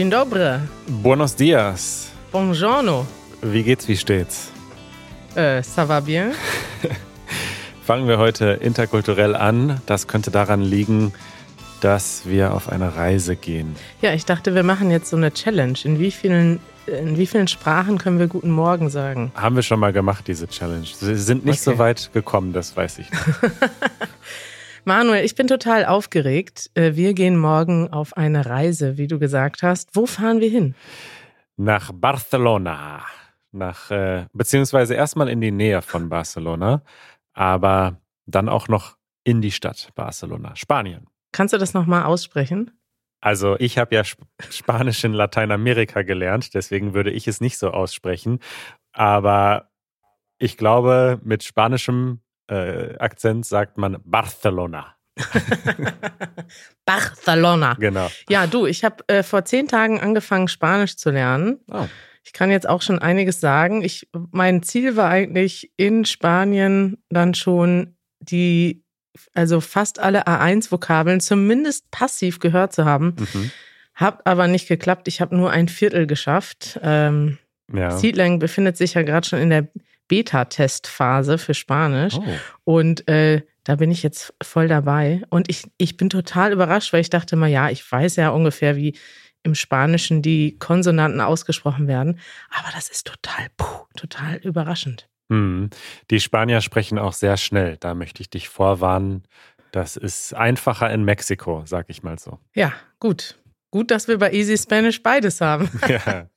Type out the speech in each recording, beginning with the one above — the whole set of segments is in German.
Dzień dobry. Buenos dias. Buongiorno. Wie geht's, wie steht's? Äh, ça va bien? Fangen wir heute interkulturell an. Das könnte daran liegen, dass wir auf eine Reise gehen. Ja, ich dachte, wir machen jetzt so eine Challenge. In wie vielen, in wie vielen Sprachen können wir Guten Morgen sagen? Haben wir schon mal gemacht, diese Challenge. Sie sind nicht Okay. so weit gekommen, das weiß ich. Manuel, ich bin total aufgeregt. Äh, Wir gehen morgen auf eine Reise, wie du gesagt hast. Wo fahren wir hin? Nach Barcelona. Nach, äh, beziehungsweise erstmal in die Nähe von Barcelona, aber dann auch noch in die Stadt Barcelona, Spanien. Kannst du das nochmal aussprechen? Also ich habe ja Sp Spanisch in Lateinamerika gelernt, deswegen würde ich es nicht so aussprechen. Aber ich glaube, mit spanischem äh, Akzent sagt man Barcelona. Barcelona. Genau. Ja, du, ich habe äh, vor zehn Tagen angefangen, Spanisch zu lernen. Oh. Ich kann jetzt auch schon einiges sagen. Ich, mein Ziel war eigentlich in Spanien dann schon die, also fast alle A1-Vokabeln zumindest passiv gehört zu haben. Mhm. Hat aber nicht geklappt. Ich habe nur ein Viertel geschafft. Ähm, Ja. Seedlang befindet sich ja gerade schon in der Beta-Testphase für Spanisch. Oh. Und äh, da bin ich jetzt voll dabei. Und ich, ich bin total überrascht, weil ich dachte mal, ja, ich weiß ja ungefähr, wie im Spanischen die Konsonanten ausgesprochen werden. Aber das ist total, puh, total überraschend. Mhm. Die Spanier sprechen auch sehr schnell. Da möchte ich dich vorwarnen. Das ist einfacher in Mexiko, sag ich mal so. Ja, gut. Gut, dass wir bei Easy Spanish beides haben. ja.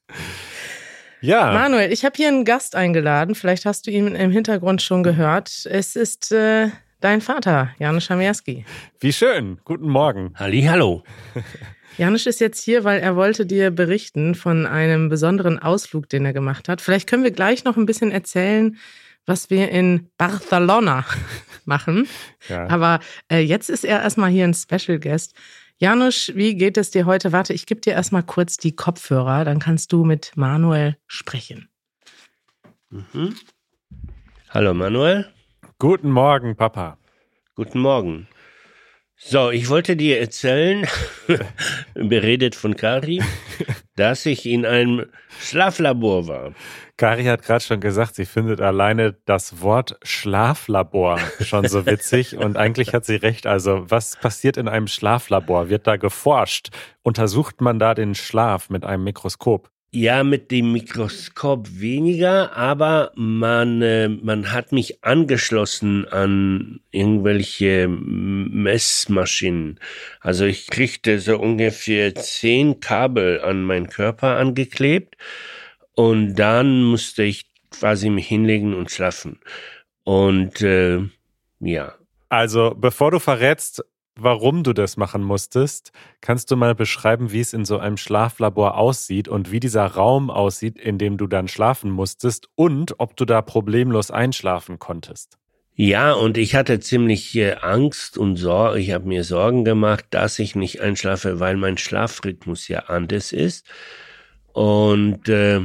Ja. Manuel, ich habe hier einen Gast eingeladen. Vielleicht hast du ihn im Hintergrund schon gehört. Es ist äh, dein Vater, Janusz Schamerski. Wie schön. Guten Morgen. Hallo. Janusz ist jetzt hier, weil er wollte dir berichten von einem besonderen Ausflug, den er gemacht hat. Vielleicht können wir gleich noch ein bisschen erzählen, was wir in Barcelona machen. Ja. Aber äh, jetzt ist er erstmal hier ein Special Guest. Janusz, wie geht es dir heute? Warte, ich gebe dir erstmal kurz die Kopfhörer, dann kannst du mit Manuel sprechen. Mhm. Hallo Manuel. Guten Morgen, Papa. Guten Morgen. So, ich wollte dir erzählen, beredet von Kari, dass ich in einem Schlaflabor war. Kari hat gerade schon gesagt, sie findet alleine das Wort Schlaflabor schon so witzig und eigentlich hat sie recht. Also was passiert in einem Schlaflabor? Wird da geforscht? Untersucht man da den Schlaf mit einem Mikroskop? Ja, mit dem Mikroskop weniger, aber man, äh, man hat mich angeschlossen an irgendwelche Messmaschinen. Also ich kriegte so ungefähr zehn Kabel an meinen Körper angeklebt und dann musste ich quasi mich hinlegen und schlafen. Und äh, ja, Also bevor du verrätst, warum du das machen musstest, kannst du mal beschreiben, wie es in so einem Schlaflabor aussieht und wie dieser Raum aussieht, in dem du dann schlafen musstest und ob du da problemlos einschlafen konntest. Ja, und ich hatte ziemlich äh, Angst und Sorge. Ich habe mir Sorgen gemacht, dass ich nicht einschlafe, weil mein Schlafrhythmus ja anders ist. Und äh,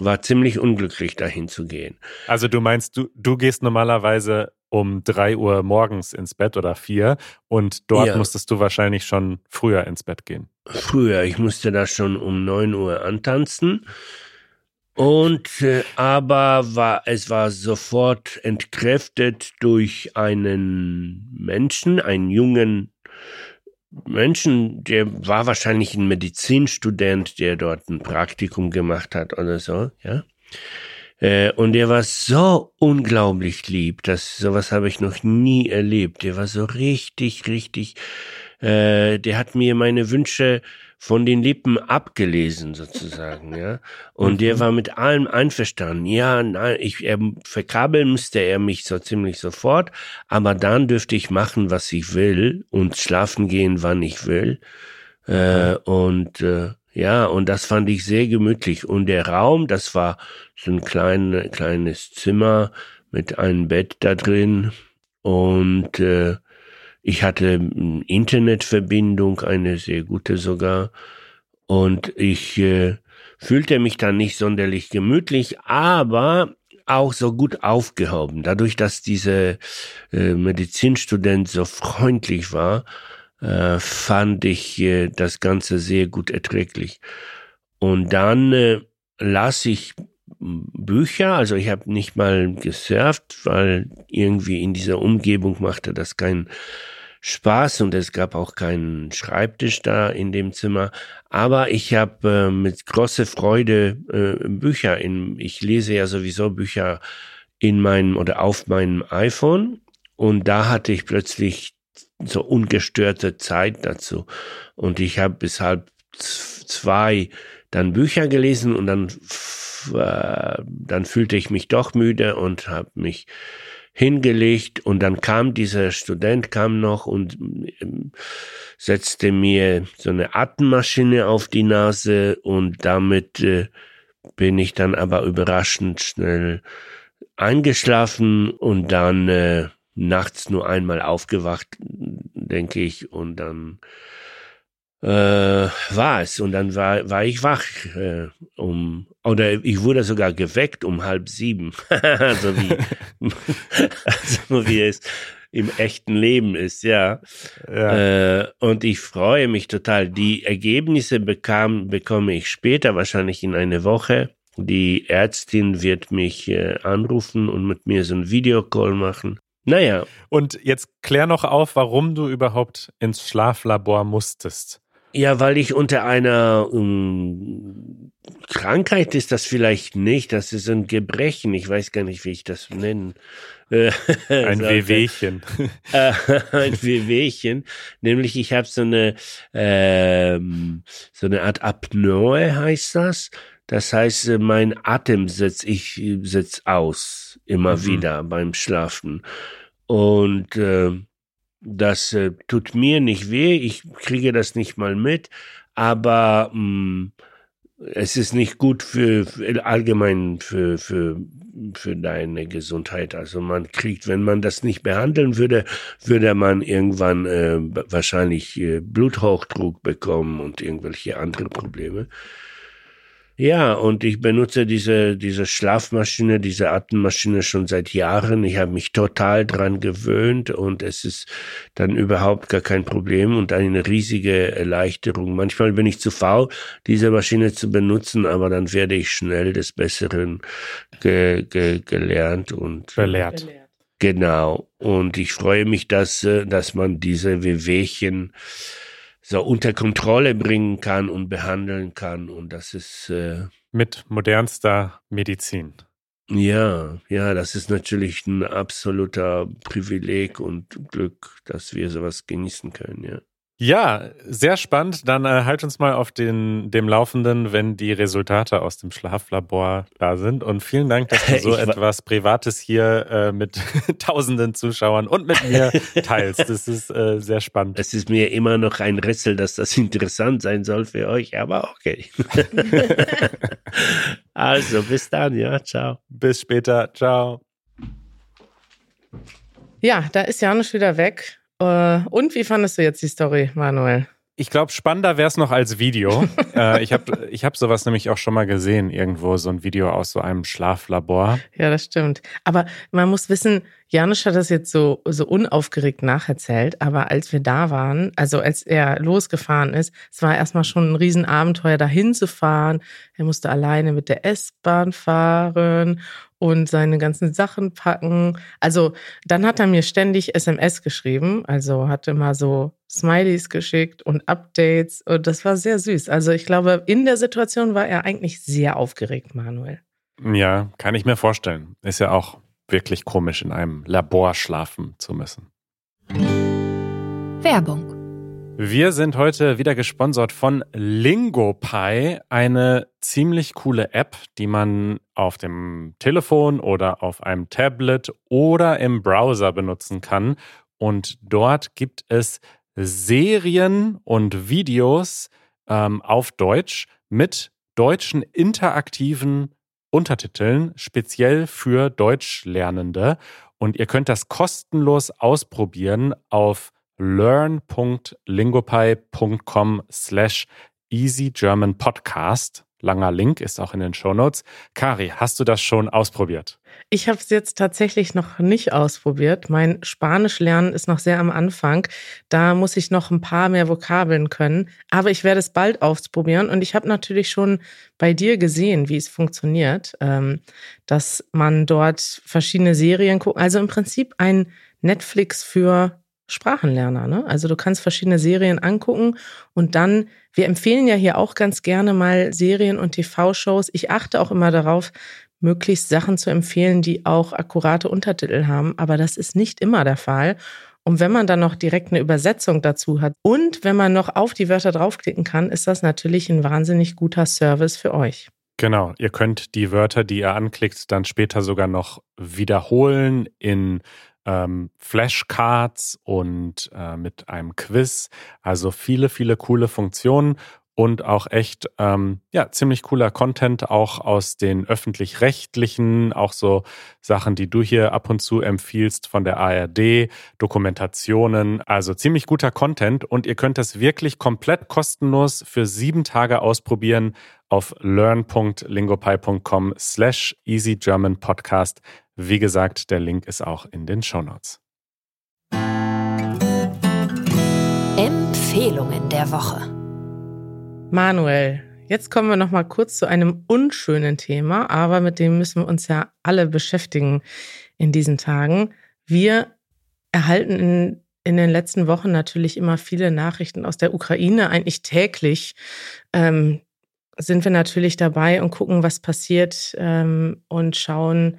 war ziemlich unglücklich, dahin zu gehen. Also du meinst, du, du gehst normalerweise um drei Uhr morgens ins Bett oder vier und dort Ja. musstest du wahrscheinlich schon früher ins Bett gehen. Früher, ich musste da schon um neun Uhr antanzen. Und äh, aber war es war sofort entkräftet durch einen Menschen, einen jungen Menschen, der war wahrscheinlich ein Medizinstudent, der dort ein Praktikum gemacht hat oder so, ja. Äh, und der war so unglaublich lieb, dass sowas habe ich noch nie erlebt. Der war so richtig, richtig, äh, der hat mir meine Wünsche von den Lippen abgelesen sozusagen, ja. Und der war mit allem einverstanden. Ja, nein, ich er, verkabeln müsste er mich so ziemlich sofort, aber dann dürfte ich machen, was ich will und schlafen gehen, wann ich will. Äh, und äh, ja, und das fand ich sehr gemütlich. Und der Raum, das war so ein klein, kleines Zimmer mit einem Bett da drin. Und äh, ich hatte eine Internetverbindung, eine sehr gute sogar. Und ich äh, fühlte mich dann nicht sonderlich gemütlich, aber auch so gut aufgehoben. Dadurch, dass dieser äh, Medizinstudent so freundlich war, äh, fand ich äh, das Ganze sehr gut erträglich. Und dann äh, las ich Bücher, also ich habe nicht mal gesurft, weil irgendwie in dieser Umgebung machte das keinen Spaß und es gab auch keinen Schreibtisch da in dem Zimmer. Aber ich habe äh, mit großer Freude äh, Bücher in, ich lese ja sowieso Bücher in meinem oder auf meinem iPhone und da hatte ich plötzlich so ungestörte Zeit dazu. Und ich habe bis halb zwei dann Bücher gelesen und dann, äh, dann fühlte ich mich doch müde und habe mich hingelegt. Und dann kam dieser Student kam noch und ähm, setzte mir so eine Atemmaschine auf die Nase. Und damit äh, bin ich dann aber überraschend schnell eingeschlafen und dann äh, nachts nur einmal aufgewacht, denke ich, und dann äh, war es. Und dann war, war ich wach äh, um, oder ich wurde sogar geweckt um halb sieben, so, wie, so wie es im echten Leben ist, ja. ja. Äh, und ich freue mich total. Die Ergebnisse bekam, bekomme ich später, wahrscheinlich in eine Woche. Die Ärztin wird mich äh, anrufen und mit mir so ein Videocall machen. Naja. Und jetzt klär noch auf, warum du überhaupt ins Schlaflabor musstest. Ja, weil ich unter einer um, ähm, Krankheit ist das vielleicht nicht, das ist ein Gebrechen, ich weiß gar nicht, wie ich das nennen. Äh, ein Wehwehchen. Äh, ein Wehwehchen, nämlich ich habe so eine ähm, so eine Art Apnoe heißt das. Das heißt, äh, mein Atem setzt ich setzt aus immer mhm. wieder beim Schlafen und äh, das äh, tut mir nicht weh, ich kriege das nicht mal mit, aber mh, mm, es ist nicht gut für, für allgemein für, für, für deine Gesundheit. Also man kriegt, wenn man das nicht behandeln würde, würde man irgendwann äh, wahrscheinlich äh, Bluthochdruck bekommen und irgendwelche andere Probleme. Ja, und ich benutze diese, diese Schlafmaschine, diese Atemmaschine schon seit Jahren. Ich habe mich total dran gewöhnt und es ist dann überhaupt gar kein Problem und eine riesige Erleichterung. Manchmal bin ich zu faul, diese Maschine zu benutzen, aber dann werde ich schnell des Besseren ge, ge, gelernt und belehrt. Genau. Und ich freue mich, dass, äh, dass man diese Wehwehchen so unter Kontrolle bringen kann und behandeln kann. Und das ist. Äh, Mit modernster Medizin. Ja, ja, das ist natürlich ein absoluter Privileg und Glück, dass wir sowas genießen können, ja. Ja, sehr spannend. Dann äh, halt uns mal auf den, dem Laufenden, wenn die Resultate aus dem Schlaflabor da sind. Und vielen Dank, dass du so etwas Privates hier äh, mit tausenden Zuschauern und mit mir teilst. Das ist äh, sehr spannend. Es ist mir immer noch ein Rätsel, dass das interessant sein soll für euch, aber okay. also, bis dann, ja, ciao. Bis später, ciao. Ja, da ist Janusz wieder weg. Uh, und wie fandest du jetzt die Story, Manuel? Ich glaube, spannender wäre es noch als Video. äh, ich habe ich hab sowas nämlich auch schon mal gesehen, irgendwo, so ein Video aus so einem Schlaflabor. Ja, das stimmt. Aber man muss wissen, Janusz hat das jetzt so, so unaufgeregt nacherzählt, aber als wir da waren, also als er losgefahren ist, es war erstmal schon ein Riesenabenteuer, dahin zu fahren. Er musste alleine mit der S-Bahn fahren und seine ganzen Sachen packen. Also dann hat er mir ständig SMS geschrieben, also hatte mal so Smileys geschickt und Updates und das war sehr süß. Also ich glaube, in der Situation war er eigentlich sehr aufgeregt, Manuel. Ja, kann ich mir vorstellen. Ist ja auch wirklich komisch, in einem Labor schlafen zu müssen. Werbung wir sind heute wieder gesponsert von LingoPie, eine ziemlich coole App, die man auf dem Telefon oder auf einem Tablet oder im Browser benutzen kann. Und dort gibt es Serien und Videos ähm, auf Deutsch mit deutschen interaktiven Untertiteln, speziell für Deutschlernende. Und ihr könnt das kostenlos ausprobieren auf learn.lingopie.com slash Easy German Podcast. Langer Link ist auch in den Show Notes. Kari, hast du das schon ausprobiert? Ich habe es jetzt tatsächlich noch nicht ausprobiert. Mein Spanisch lernen ist noch sehr am Anfang. Da muss ich noch ein paar mehr Vokabeln können. Aber ich werde es bald ausprobieren. Und ich habe natürlich schon bei dir gesehen, wie es funktioniert, ähm, dass man dort verschiedene Serien guckt. Also im Prinzip ein Netflix für Sprachenlerner. Ne? Also du kannst verschiedene Serien angucken und dann, wir empfehlen ja hier auch ganz gerne mal Serien und TV-Shows. Ich achte auch immer darauf, möglichst Sachen zu empfehlen, die auch akkurate Untertitel haben, aber das ist nicht immer der Fall. Und wenn man dann noch direkt eine Übersetzung dazu hat und wenn man noch auf die Wörter draufklicken kann, ist das natürlich ein wahnsinnig guter Service für euch. Genau, ihr könnt die Wörter, die ihr anklickt, dann später sogar noch wiederholen in ähm, Flashcards und äh, mit einem Quiz. Also viele, viele coole Funktionen und auch echt ähm, ja ziemlich cooler Content auch aus den öffentlich-rechtlichen, auch so Sachen, die du hier ab und zu empfiehlst von der ARD, Dokumentationen, also ziemlich guter Content und ihr könnt das wirklich komplett kostenlos für sieben Tage ausprobieren auf learn.lingopie.com slash easygermanpodcast. Wie gesagt, der Link ist auch in den Shownotes. Empfehlungen der Woche. Manuel, jetzt kommen wir noch mal kurz zu einem unschönen Thema, aber mit dem müssen wir uns ja alle beschäftigen in diesen Tagen. Wir erhalten in, in den letzten Wochen natürlich immer viele Nachrichten aus der Ukraine, eigentlich täglich. Ähm, sind wir natürlich dabei und gucken, was passiert ähm, und schauen,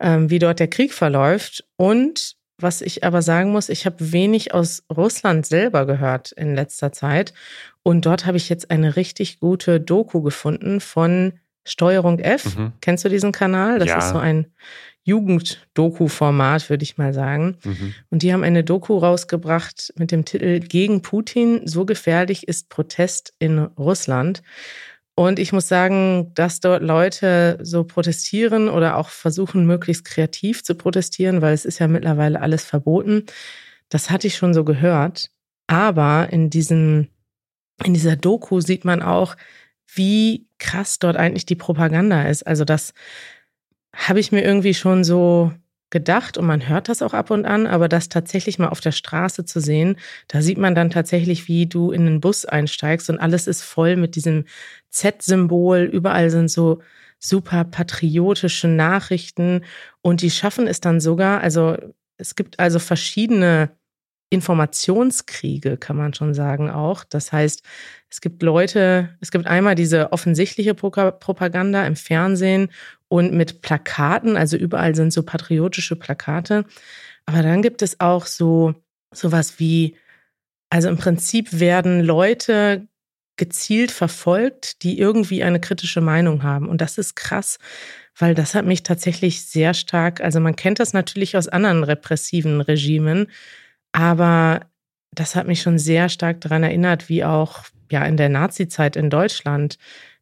ähm, wie dort der Krieg verläuft. Und was ich aber sagen muss, ich habe wenig aus Russland selber gehört in letzter Zeit. Und dort habe ich jetzt eine richtig gute Doku gefunden von Steuerung F. Mhm. Kennst du diesen Kanal? Das ja. ist so ein Jugend-Doku-Format, würde ich mal sagen. Mhm. Und die haben eine Doku rausgebracht mit dem Titel Gegen Putin. So gefährlich ist Protest in Russland. Und ich muss sagen, dass dort Leute so protestieren oder auch versuchen, möglichst kreativ zu protestieren, weil es ist ja mittlerweile alles verboten. Das hatte ich schon so gehört. Aber in diesem, in dieser Doku sieht man auch, wie krass dort eigentlich die Propaganda ist. Also das habe ich mir irgendwie schon so gedacht und man hört das auch ab und an, aber das tatsächlich mal auf der Straße zu sehen, da sieht man dann tatsächlich, wie du in den Bus einsteigst und alles ist voll mit diesem Z-Symbol. Überall sind so super patriotische Nachrichten und die schaffen es dann sogar, also es gibt also verschiedene Informationskriege, kann man schon sagen auch. Das heißt, es gibt Leute, es gibt einmal diese offensichtliche Propaganda im Fernsehen und mit Plakaten, also überall sind so patriotische Plakate. Aber dann gibt es auch so sowas wie, also im Prinzip werden Leute gezielt verfolgt, die irgendwie eine kritische Meinung haben. Und das ist krass, weil das hat mich tatsächlich sehr stark, also man kennt das natürlich aus anderen repressiven Regimen, aber das hat mich schon sehr stark daran erinnert, wie auch ja in der Nazi-Zeit in Deutschland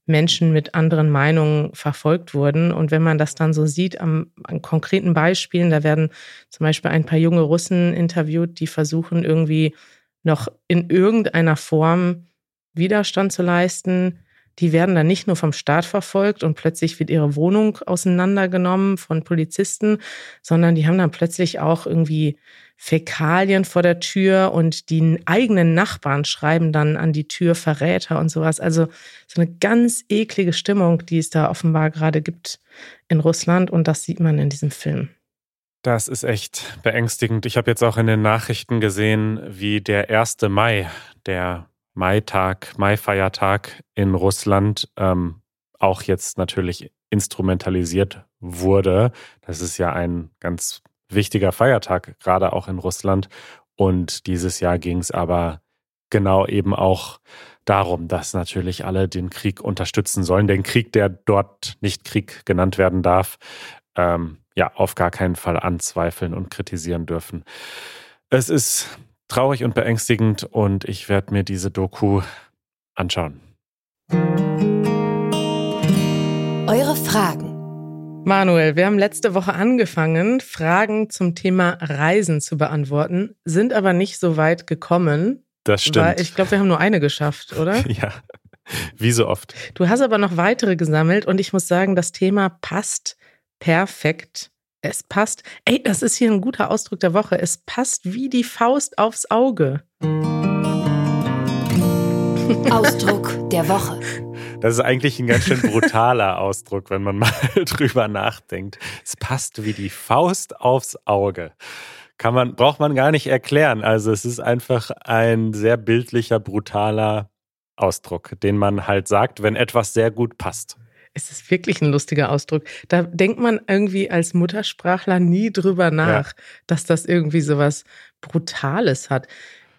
Menschen mit anderen Meinungen verfolgt wurden. Und wenn man das dann so sieht am, an konkreten Beispielen, da werden zum Beispiel ein paar junge Russen interviewt, die versuchen irgendwie noch in irgendeiner Form Widerstand zu leisten. Die werden dann nicht nur vom Staat verfolgt und plötzlich wird ihre Wohnung auseinandergenommen von Polizisten, sondern die haben dann plötzlich auch irgendwie Fäkalien vor der Tür und die eigenen Nachbarn schreiben dann an die Tür Verräter und sowas. Also so eine ganz eklige Stimmung, die es da offenbar gerade gibt in Russland und das sieht man in diesem Film. Das ist echt beängstigend. Ich habe jetzt auch in den Nachrichten gesehen, wie der 1. Mai, der Maitag, Maifeiertag in Russland, ähm, auch jetzt natürlich instrumentalisiert wurde. Das ist ja ein ganz wichtiger Feiertag, gerade auch in Russland. Und dieses Jahr ging es aber genau eben auch darum, dass natürlich alle den Krieg unterstützen sollen. Den Krieg, der dort nicht Krieg genannt werden darf, ähm, ja, auf gar keinen Fall anzweifeln und kritisieren dürfen. Es ist traurig und beängstigend und ich werde mir diese Doku anschauen. Eure Fragen Manuel, wir haben letzte Woche angefangen, Fragen zum Thema Reisen zu beantworten, sind aber nicht so weit gekommen. Das stimmt. Weil ich glaube, wir haben nur eine geschafft, oder? ja. Wie so oft. Du hast aber noch weitere gesammelt und ich muss sagen, das Thema passt perfekt. Es passt. Ey, das ist hier ein guter Ausdruck der Woche. Es passt wie die Faust aufs Auge. Ausdruck der Woche. Das ist eigentlich ein ganz schön brutaler Ausdruck, wenn man mal drüber nachdenkt. Es passt wie die Faust aufs Auge. Kann man, braucht man gar nicht erklären. Also es ist einfach ein sehr bildlicher, brutaler Ausdruck, den man halt sagt, wenn etwas sehr gut passt. Es ist wirklich ein lustiger Ausdruck. Da denkt man irgendwie als Muttersprachler nie drüber nach, ja. dass das irgendwie so was Brutales hat.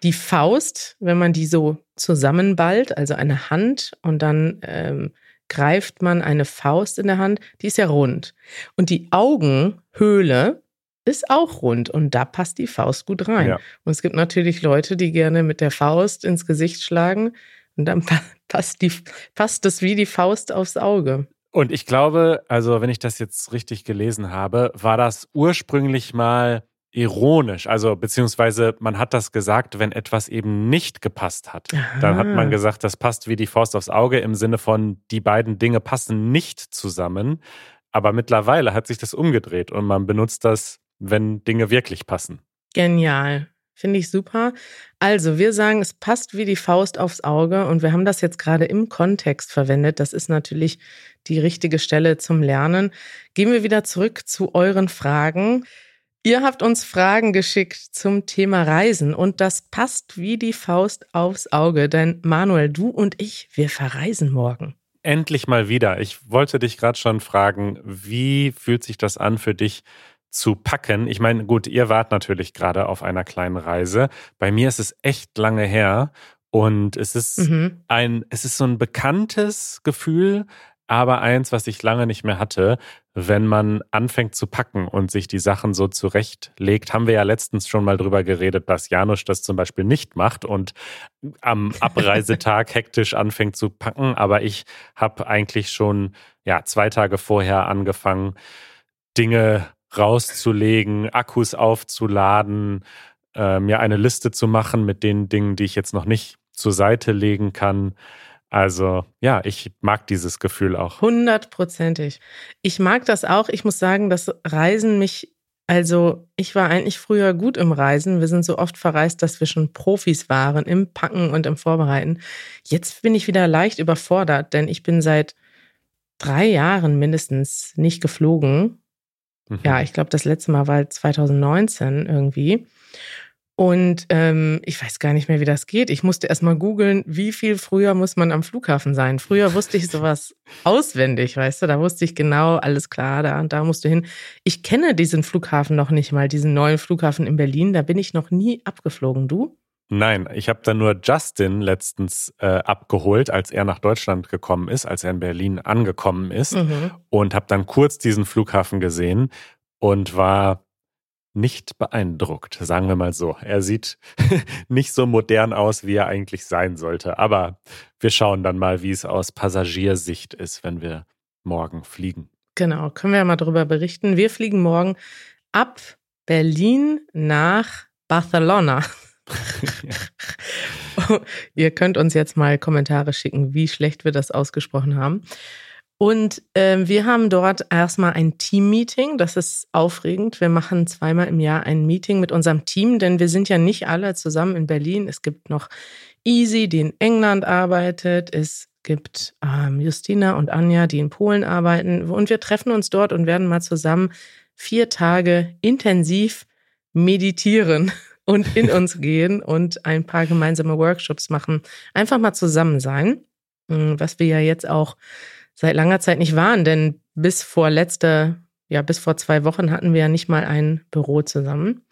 Die Faust, wenn man die so zusammenballt, also eine Hand und dann ähm, greift man eine Faust in der Hand, die ist ja rund. Und die Augenhöhle ist auch rund und da passt die Faust gut rein. Ja. Und es gibt natürlich Leute, die gerne mit der Faust ins Gesicht schlagen und dann passt, die, passt das wie die Faust aufs Auge. Und ich glaube, also wenn ich das jetzt richtig gelesen habe, war das ursprünglich mal ironisch. Also beziehungsweise man hat das gesagt, wenn etwas eben nicht gepasst hat. Aha. Dann hat man gesagt, das passt wie die Faust aufs Auge im Sinne von, die beiden Dinge passen nicht zusammen. Aber mittlerweile hat sich das umgedreht und man benutzt das, wenn Dinge wirklich passen. Genial. Finde ich super. Also, wir sagen, es passt wie die Faust aufs Auge und wir haben das jetzt gerade im Kontext verwendet. Das ist natürlich die richtige Stelle zum Lernen. Gehen wir wieder zurück zu euren Fragen. Ihr habt uns Fragen geschickt zum Thema Reisen und das passt wie die Faust aufs Auge, denn Manuel, du und ich, wir verreisen morgen. Endlich mal wieder. Ich wollte dich gerade schon fragen, wie fühlt sich das an für dich zu packen? Ich meine, gut, ihr wart natürlich gerade auf einer kleinen Reise. Bei mir ist es echt lange her und es ist mhm. ein, es ist so ein bekanntes Gefühl, aber eins, was ich lange nicht mehr hatte, wenn man anfängt zu packen und sich die Sachen so zurechtlegt, haben wir ja letztens schon mal drüber geredet, dass Janusz das zum Beispiel nicht macht und am Abreisetag hektisch anfängt zu packen. Aber ich habe eigentlich schon ja zwei Tage vorher angefangen, Dinge rauszulegen, Akkus aufzuladen, äh, mir eine Liste zu machen mit den Dingen, die ich jetzt noch nicht zur Seite legen kann. Also ja, ich mag dieses Gefühl auch. Hundertprozentig. Ich mag das auch. Ich muss sagen, dass Reisen mich, also ich war eigentlich früher gut im Reisen. Wir sind so oft verreist, dass wir schon Profis waren im Packen und im Vorbereiten. Jetzt bin ich wieder leicht überfordert, denn ich bin seit drei Jahren mindestens nicht geflogen. Mhm. Ja, ich glaube, das letzte Mal war 2019 irgendwie. Und ähm, ich weiß gar nicht mehr, wie das geht. Ich musste erst mal googeln, wie viel früher muss man am Flughafen sein. Früher wusste ich sowas auswendig, weißt du, da wusste ich genau, alles klar, da und da musst du hin. Ich kenne diesen Flughafen noch nicht mal, diesen neuen Flughafen in Berlin. Da bin ich noch nie abgeflogen. Du? Nein, ich habe da nur Justin letztens äh, abgeholt, als er nach Deutschland gekommen ist, als er in Berlin angekommen ist mhm. und habe dann kurz diesen Flughafen gesehen und war nicht beeindruckt, sagen wir mal so. Er sieht nicht so modern aus, wie er eigentlich sein sollte. Aber wir schauen dann mal, wie es aus Passagiersicht ist, wenn wir morgen fliegen. Genau, können wir ja mal darüber berichten. Wir fliegen morgen ab Berlin nach Barcelona. Ihr könnt uns jetzt mal Kommentare schicken, wie schlecht wir das ausgesprochen haben. Und äh, wir haben dort erstmal ein Team-Meeting. Das ist aufregend. Wir machen zweimal im Jahr ein Meeting mit unserem Team, denn wir sind ja nicht alle zusammen in Berlin. Es gibt noch Easy, die in England arbeitet. Es gibt ähm, Justina und Anja, die in Polen arbeiten. Und wir treffen uns dort und werden mal zusammen vier Tage intensiv meditieren und in uns gehen und ein paar gemeinsame Workshops machen. Einfach mal zusammen sein, hm, was wir ja jetzt auch seit langer Zeit nicht waren, denn bis vor letzter, ja, bis vor zwei Wochen hatten wir ja nicht mal ein Büro zusammen.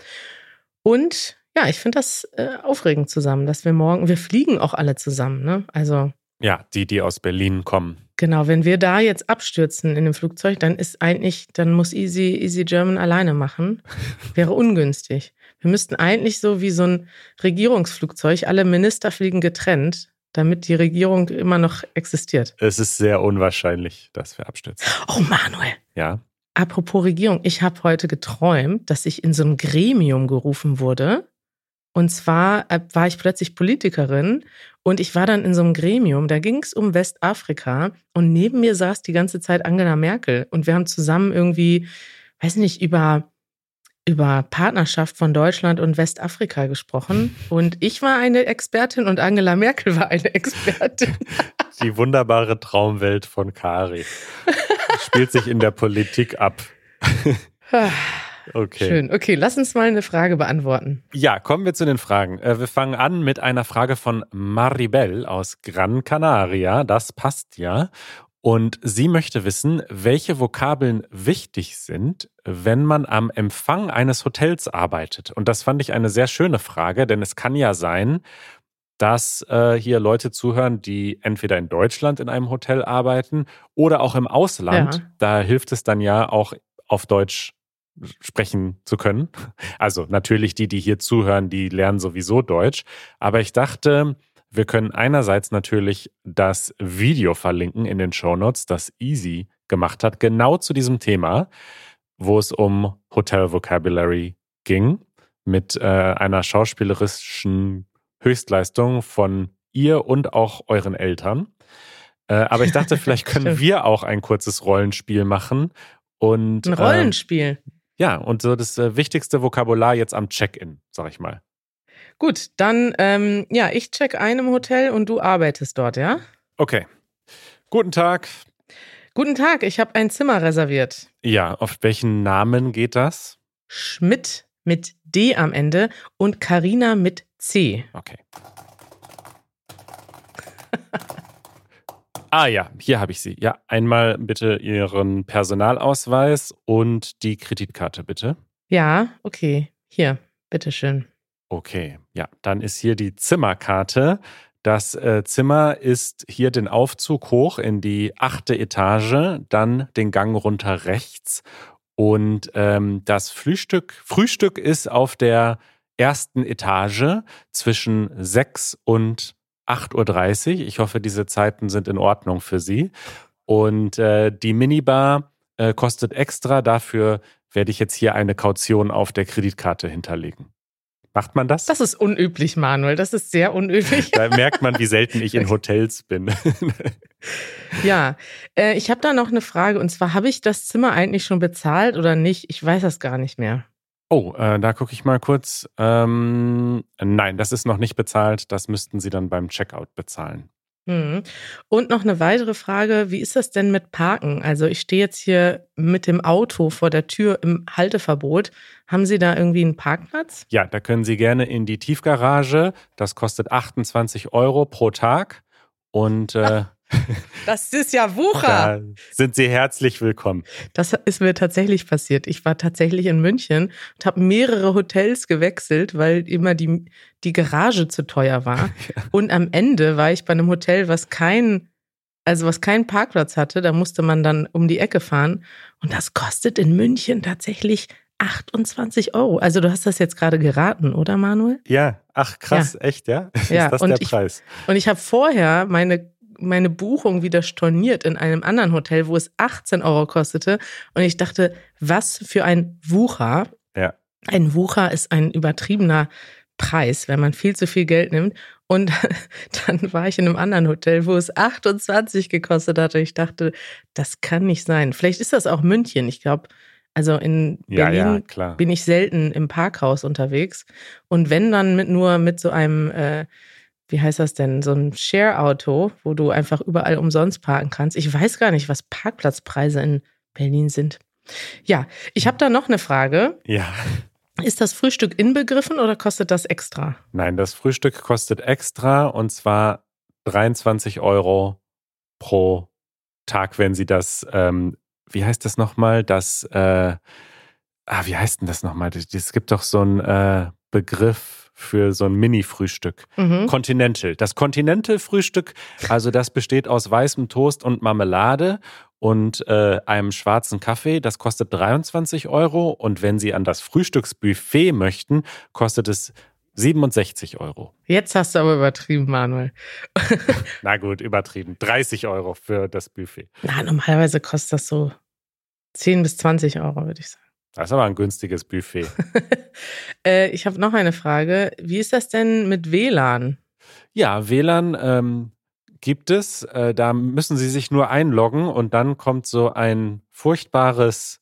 Und ja, ich finde das äh, aufregend zusammen, dass wir morgen, wir fliegen auch alle zusammen, ne? Also. Ja, die, die aus Berlin kommen. Genau, wenn wir da jetzt abstürzen in dem Flugzeug, dann ist eigentlich, dann muss Easy, Easy German alleine machen. Wäre ungünstig. Wir müssten eigentlich so wie so ein Regierungsflugzeug, alle Minister fliegen getrennt, damit die Regierung immer noch existiert. Es ist sehr unwahrscheinlich, dass wir abstürzen. Oh, Manuel. Ja. Apropos Regierung, ich habe heute geträumt, dass ich in so ein Gremium gerufen wurde Und zwar äh, war ich plötzlich Politikerin und ich war dann in so einem Gremium, da ging es um Westafrika und neben mir saß die ganze Zeit Angela Merkel und wir haben zusammen irgendwie, weiß nicht, über über Partnerschaft von Deutschland und Westafrika gesprochen. Und ich war eine Expertin und Angela Merkel war eine Expertin. Die wunderbare Traumwelt von Kari. Spielt sich in der Politik ab. Okay. Schön. Okay, lass uns mal eine Frage beantworten. Ja, kommen wir zu den Fragen. Äh, wir fangen an mit einer Frage von Maribel aus Gran Canaria. Das passt ja. Und sie möchte wissen, welche Vokabeln wichtig sind, wenn man am Empfang eines Hotels arbeitet. Und das fand ich eine sehr schöne Frage, denn es kann ja sein, dass äh, hier Leute zuhören, die entweder in Deutschland in einem Hotel arbeiten oder auch im Ausland. Ja. Da hilft es dann ja auch auf Deutsch sprechen zu können. Also natürlich die, die hier zuhören, die lernen sowieso Deutsch. Aber ich dachte, wir können einerseits natürlich das Video verlinken in den Shownotes, das Easy gemacht hat, genau zu diesem Thema, wo es um Hotel Vocabulary ging, mit äh, einer schauspielerischen Höchstleistung von ihr und auch euren Eltern. Äh, aber ich dachte, vielleicht können wir auch ein kurzes Rollenspiel machen. Und, ein äh, Rollenspiel? Äh, ja, und so das äh, wichtigste Vokabular jetzt am Check-in, sag ich mal. Gut, dann, ähm, ja, ich check ein im Hotel und du arbeitest dort, ja? Okay. Guten Tag. Guten Tag, ich habe ein Zimmer reserviert. Ja, auf welchen Namen geht das? Schmidt mit D am Ende und Karina mit C. Okay. ah ja, hier habe ich sie. Ja, einmal bitte Ihren Personalausweis und die Kreditkarte, bitte. Ja, okay. Hier, bitteschön. Okay, ja, dann ist hier die Zimmerkarte. Das äh, Zimmer ist hier den Aufzug hoch in die achte Etage, dann den Gang runter rechts. Und ähm, das Frühstück, Frühstück ist auf der ersten Etage zwischen 6 und 8.30 Uhr. Ich hoffe, diese Zeiten sind in Ordnung für Sie. Und äh, die Minibar äh, kostet extra. Dafür werde ich jetzt hier eine Kaution auf der Kreditkarte hinterlegen. Macht man das? Das ist unüblich, Manuel. Das ist sehr unüblich. da merkt man, wie selten ich in Hotels bin. ja, äh, ich habe da noch eine Frage. Und zwar, habe ich das Zimmer eigentlich schon bezahlt oder nicht? Ich weiß das gar nicht mehr. Oh, äh, da gucke ich mal kurz. Ähm, nein, das ist noch nicht bezahlt. Das müssten Sie dann beim Checkout bezahlen. Mhm. Und noch eine weitere Frage, wie ist das denn mit Parken? Also ich stehe jetzt hier mit dem Auto vor der Tür im Halteverbot. Haben Sie da irgendwie einen Parkplatz? Ja, da können Sie gerne in die Tiefgarage. Das kostet 28 Euro pro Tag. Und äh, Das ist ja Wucher. Da sind Sie herzlich willkommen. Das ist mir tatsächlich passiert. Ich war tatsächlich in München und habe mehrere Hotels gewechselt, weil immer die, die Garage zu teuer war. Ja. Und am Ende war ich bei einem Hotel, was kein, also was keinen Parkplatz hatte. Da musste man dann um die Ecke fahren. Und das kostet in München tatsächlich 28 Euro. Also du hast das jetzt gerade geraten, oder Manuel? Ja, ach krass, ja. echt, ja? ja. Ist das und der Preis? Ich, und ich habe vorher meine meine Buchung wieder storniert in einem anderen Hotel, wo es 18 Euro kostete. Und ich dachte, was für ein Wucher. Ja. Ein Wucher ist ein übertriebener Preis, wenn man viel zu viel Geld nimmt. Und dann war ich in einem anderen Hotel, wo es 28 gekostet hatte. Ich dachte, das kann nicht sein. Vielleicht ist das auch München. Ich glaube, also in Berlin ja, ja, bin ich selten im Parkhaus unterwegs. Und wenn dann mit nur mit so einem äh, wie heißt das denn, so ein Share-Auto, wo du einfach überall umsonst parken kannst. Ich weiß gar nicht, was Parkplatzpreise in Berlin sind. Ja, ich habe da noch eine Frage. Ja. Ist das Frühstück inbegriffen oder kostet das extra? Nein, das Frühstück kostet extra und zwar 23 Euro pro Tag, wenn Sie das, ähm, wie heißt das nochmal, das, äh, ah, wie heißt denn das nochmal? Es gibt doch so einen äh, Begriff, für so ein Mini-Frühstück. Mhm. Continental. Das Continental-Frühstück, also das besteht aus weißem Toast und Marmelade und äh, einem schwarzen Kaffee. Das kostet 23 Euro. Und wenn Sie an das Frühstücksbuffet möchten, kostet es 67 Euro. Jetzt hast du aber übertrieben, Manuel. Na gut, übertrieben. 30 Euro für das Buffet. Na, normalerweise kostet das so 10 bis 20 Euro, würde ich sagen. Das ist aber ein günstiges Buffet. äh, ich habe noch eine Frage. Wie ist das denn mit WLAN? Ja, WLAN ähm, gibt es. Äh, da müssen Sie sich nur einloggen und dann kommt so ein furchtbares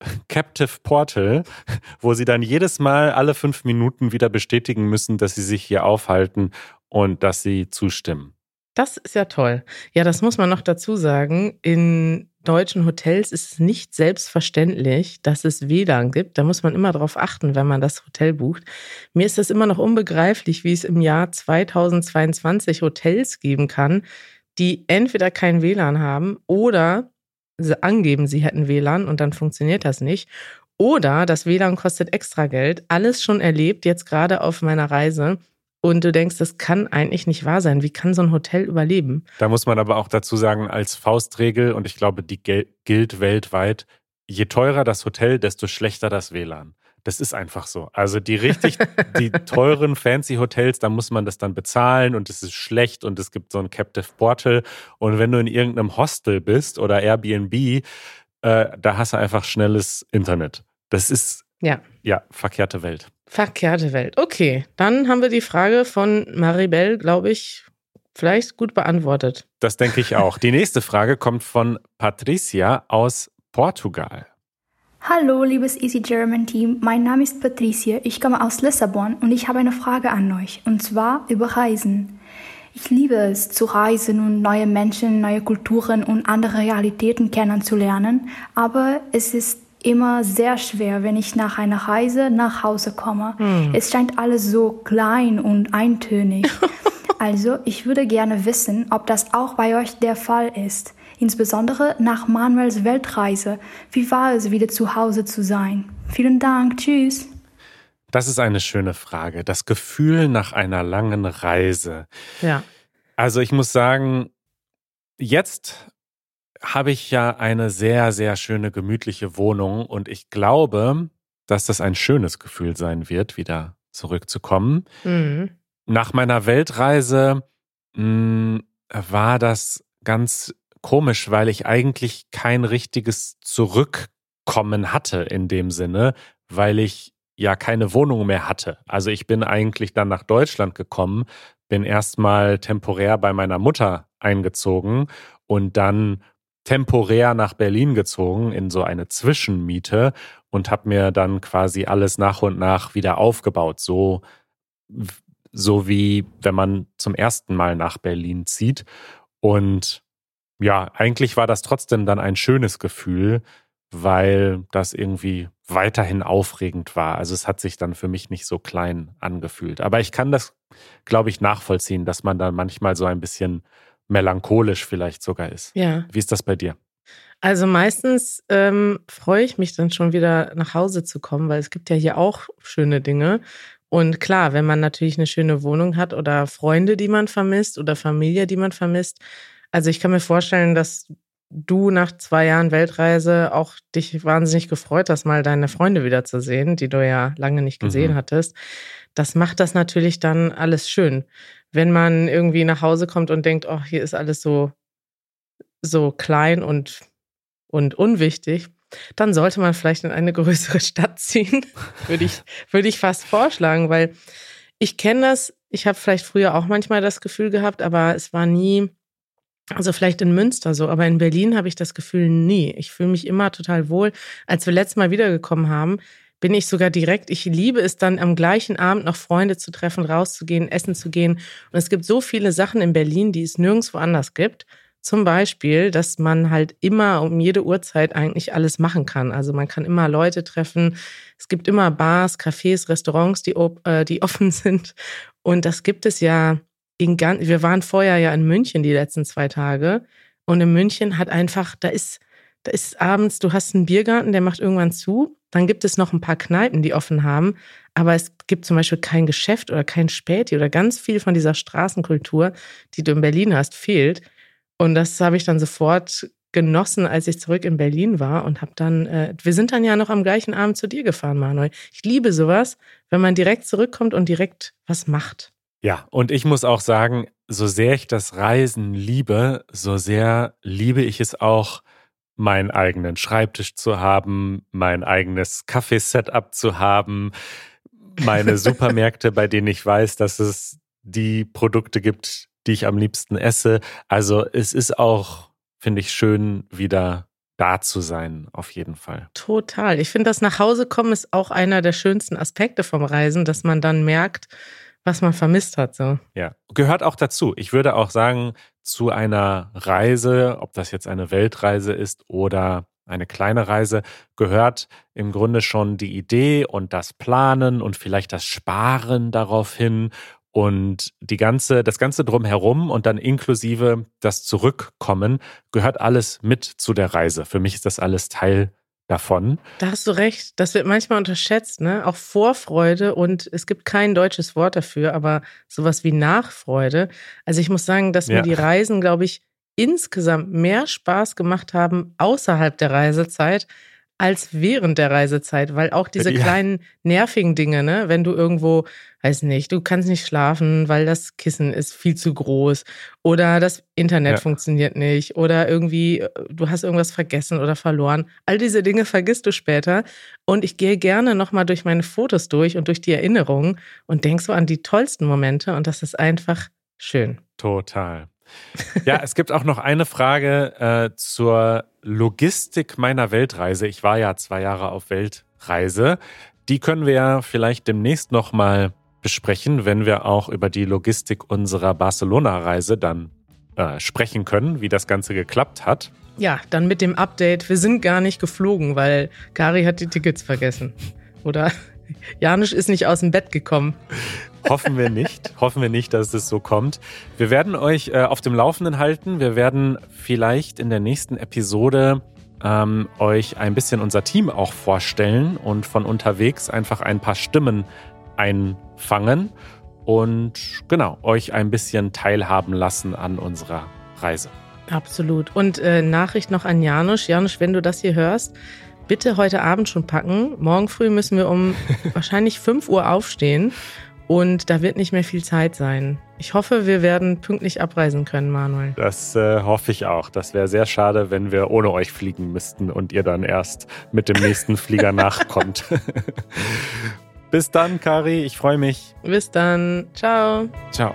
Captive Portal, wo Sie dann jedes Mal alle fünf Minuten wieder bestätigen müssen, dass Sie sich hier aufhalten und dass Sie zustimmen. Das ist ja toll. Ja, das muss man noch dazu sagen. In deutschen Hotels ist es nicht selbstverständlich, dass es WLAN gibt. Da muss man immer darauf achten, wenn man das Hotel bucht. Mir ist das immer noch unbegreiflich, wie es im Jahr 2022 Hotels geben kann, die entweder kein WLAN haben oder angeben, sie hätten WLAN und dann funktioniert das nicht. Oder das WLAN kostet extra Geld. Alles schon erlebt, jetzt gerade auf meiner Reise. Und du denkst, das kann eigentlich nicht wahr sein. Wie kann so ein Hotel überleben? Da muss man aber auch dazu sagen, als Faustregel, und ich glaube, die gilt weltweit, je teurer das Hotel, desto schlechter das WLAN. Das ist einfach so. Also die richtig, die teuren fancy Hotels, da muss man das dann bezahlen und es ist schlecht und es gibt so ein Captive Portal. Und wenn du in irgendeinem Hostel bist oder Airbnb, äh, da hast du einfach schnelles Internet. Das ist ja, ja verkehrte Welt. Verkehrte Welt. Okay, dann haben wir die Frage von Maribel, glaube ich, vielleicht gut beantwortet. Das denke ich auch. Die nächste Frage kommt von Patricia aus Portugal. Hallo, liebes Easy German Team. Mein Name ist Patricia. Ich komme aus Lissabon und ich habe eine Frage an euch. Und zwar über Reisen. Ich liebe es, zu reisen und neue Menschen, neue Kulturen und andere Realitäten kennenzulernen. Aber es ist immer sehr schwer, wenn ich nach einer Reise nach Hause komme. Hm. Es scheint alles so klein und eintönig. also, ich würde gerne wissen, ob das auch bei euch der Fall ist. Insbesondere nach Manuels Weltreise. Wie war es, wieder zu Hause zu sein? Vielen Dank. Tschüss. Das ist eine schöne Frage. Das Gefühl nach einer langen Reise. Ja. Also ich muss sagen, jetzt habe ich ja eine sehr, sehr schöne, gemütliche Wohnung und ich glaube, dass das ein schönes Gefühl sein wird, wieder zurückzukommen. Mhm. Nach meiner Weltreise mh, hm, war das ganz komisch, weil ich eigentlich kein richtiges Zurückkommen hatte in dem Sinne, weil ich ja keine Wohnung mehr hatte. Also ich bin eigentlich dann nach Deutschland gekommen, bin erstmal temporär bei meiner Mutter eingezogen und dann temporär nach Berlin gezogen in so eine Zwischenmiete und habe mir dann quasi alles nach und nach wieder aufgebaut. So, so wie wenn man zum ersten Mal nach Berlin zieht. Und ja, eigentlich war das trotzdem dann ein schönes Gefühl, weil das irgendwie weiterhin aufregend war. Also es hat sich dann für mich nicht so klein angefühlt. Aber ich kann das, glaube ich, nachvollziehen, dass man dann manchmal so ein bisschen melancholisch vielleicht sogar ist. Ja. Wie ist das bei dir? Also meistens ähm, freue ich mich dann schon wieder nach Hause zu kommen, weil es gibt ja hier auch schöne Dinge. Und klar, wenn man natürlich eine schöne Wohnung hat oder Freunde, die man vermisst oder Familie, die man vermisst. Also ich kann mir vorstellen, dass du nach zwei Jahren Weltreise auch dich wahnsinnig gefreut hast, mal deine Freunde wiederzusehen, die du ja lange nicht gesehen mhm. hattest. Das macht das natürlich dann alles schön wenn man irgendwie nach Hause kommt und denkt, oh, hier ist alles so, so klein und, und unwichtig, dann sollte man vielleicht in eine größere Stadt ziehen, würde ich, würde ich fast vorschlagen, weil ich kenne das, ich habe vielleicht früher auch manchmal das Gefühl gehabt, aber es war nie, also vielleicht in Münster so, aber in Berlin habe ich das Gefühl nie. Ich fühle mich immer total wohl. Als wir letztes Mal wiedergekommen haben, bin ich sogar direkt, ich liebe es dann am gleichen Abend noch Freunde zu treffen, rauszugehen, essen zu gehen. Und es gibt so viele Sachen in Berlin, die es nirgendwo anders gibt. Zum Beispiel, dass man halt immer um jede Uhrzeit eigentlich alles machen kann. Also man kann immer Leute treffen. Es gibt immer Bars, Cafés, Restaurants, die, äh, die offen sind. Und das gibt es ja in ganz, wir waren vorher ja in München die letzten zwei Tage. Und in München hat einfach, da ist, da ist abends, du hast einen Biergarten, der macht irgendwann zu. Dann gibt es noch ein paar Kneipen, die offen haben, aber es gibt zum Beispiel kein Geschäft oder kein Späti oder ganz viel von dieser Straßenkultur, die du in Berlin hast, fehlt. Und das habe ich dann sofort genossen, als ich zurück in Berlin war und habe dann, äh, wir sind dann ja noch am gleichen Abend zu dir gefahren, Manuel. Ich liebe sowas, wenn man direkt zurückkommt und direkt was macht. Ja, und ich muss auch sagen, so sehr ich das Reisen liebe, so sehr liebe ich es auch, meinen eigenen Schreibtisch zu haben, mein eigenes Kaffeesetup zu haben, meine Supermärkte, bei denen ich weiß, dass es die Produkte gibt, die ich am liebsten esse. Also es ist auch, finde ich, schön, wieder da zu sein, auf jeden Fall. Total. Ich finde, das nach Hause kommen ist auch einer der schönsten Aspekte vom Reisen, dass man dann merkt, was man vermisst hat. So. Ja, gehört auch dazu. Ich würde auch sagen, zu einer Reise, ob das jetzt eine Weltreise ist oder eine kleine Reise, gehört im Grunde schon die Idee und das Planen und vielleicht das Sparen darauf hin und die ganze, das ganze drumherum und dann inklusive das Zurückkommen gehört alles mit zu der Reise. Für mich ist das alles Teil davon. Da hast du recht. Das wird manchmal unterschätzt, ne? Auch Vorfreude und es gibt kein deutsches Wort dafür, aber sowas wie Nachfreude. Also ich muss sagen, dass mir die Reisen, glaube ich, insgesamt mehr Spaß gemacht haben außerhalb der Reisezeit als während der Reisezeit, weil auch diese ja. kleinen nervigen Dinge, ne, wenn du irgendwo, weiß nicht, du kannst nicht schlafen, weil das Kissen ist viel zu groß oder das Internet ja. funktioniert nicht oder irgendwie du hast irgendwas vergessen oder verloren. All diese Dinge vergisst du später und ich gehe gerne nochmal durch meine Fotos durch und durch die Erinnerungen und denk so an die tollsten Momente und das ist einfach schön. Total. Ja, es gibt auch noch eine Frage äh, zur Logistik meiner Weltreise. Ich war ja zwei Jahre auf Weltreise. Die können wir ja vielleicht demnächst nochmal besprechen, wenn wir auch über die Logistik unserer Barcelona-Reise dann äh, sprechen können, wie das Ganze geklappt hat. Ja, dann mit dem Update. Wir sind gar nicht geflogen, weil Kari hat die Tickets vergessen. Oder Janusz ist nicht aus dem Bett gekommen. Hoffen wir nicht. Hoffen wir nicht, dass es so kommt. Wir werden euch äh, auf dem Laufenden halten. Wir werden vielleicht in der nächsten Episode ähm, euch ein bisschen unser Team auch vorstellen und von unterwegs einfach ein paar Stimmen einfangen und genau, euch ein bisschen teilhaben lassen an unserer Reise. Absolut. Und äh, Nachricht noch an Janusz. Janusz, wenn du das hier hörst, bitte heute Abend schon packen. Morgen früh müssen wir um wahrscheinlich 5 Uhr aufstehen und da wird nicht mehr viel Zeit sein. Ich hoffe, wir werden pünktlich abreisen können, Manuel. Das äh, hoffe ich auch. Das wäre sehr schade, wenn wir ohne euch fliegen müssten und ihr dann erst mit dem nächsten Flieger nachkommt. Bis dann, Kari. Ich freue mich. Bis dann. Ciao. Ciao.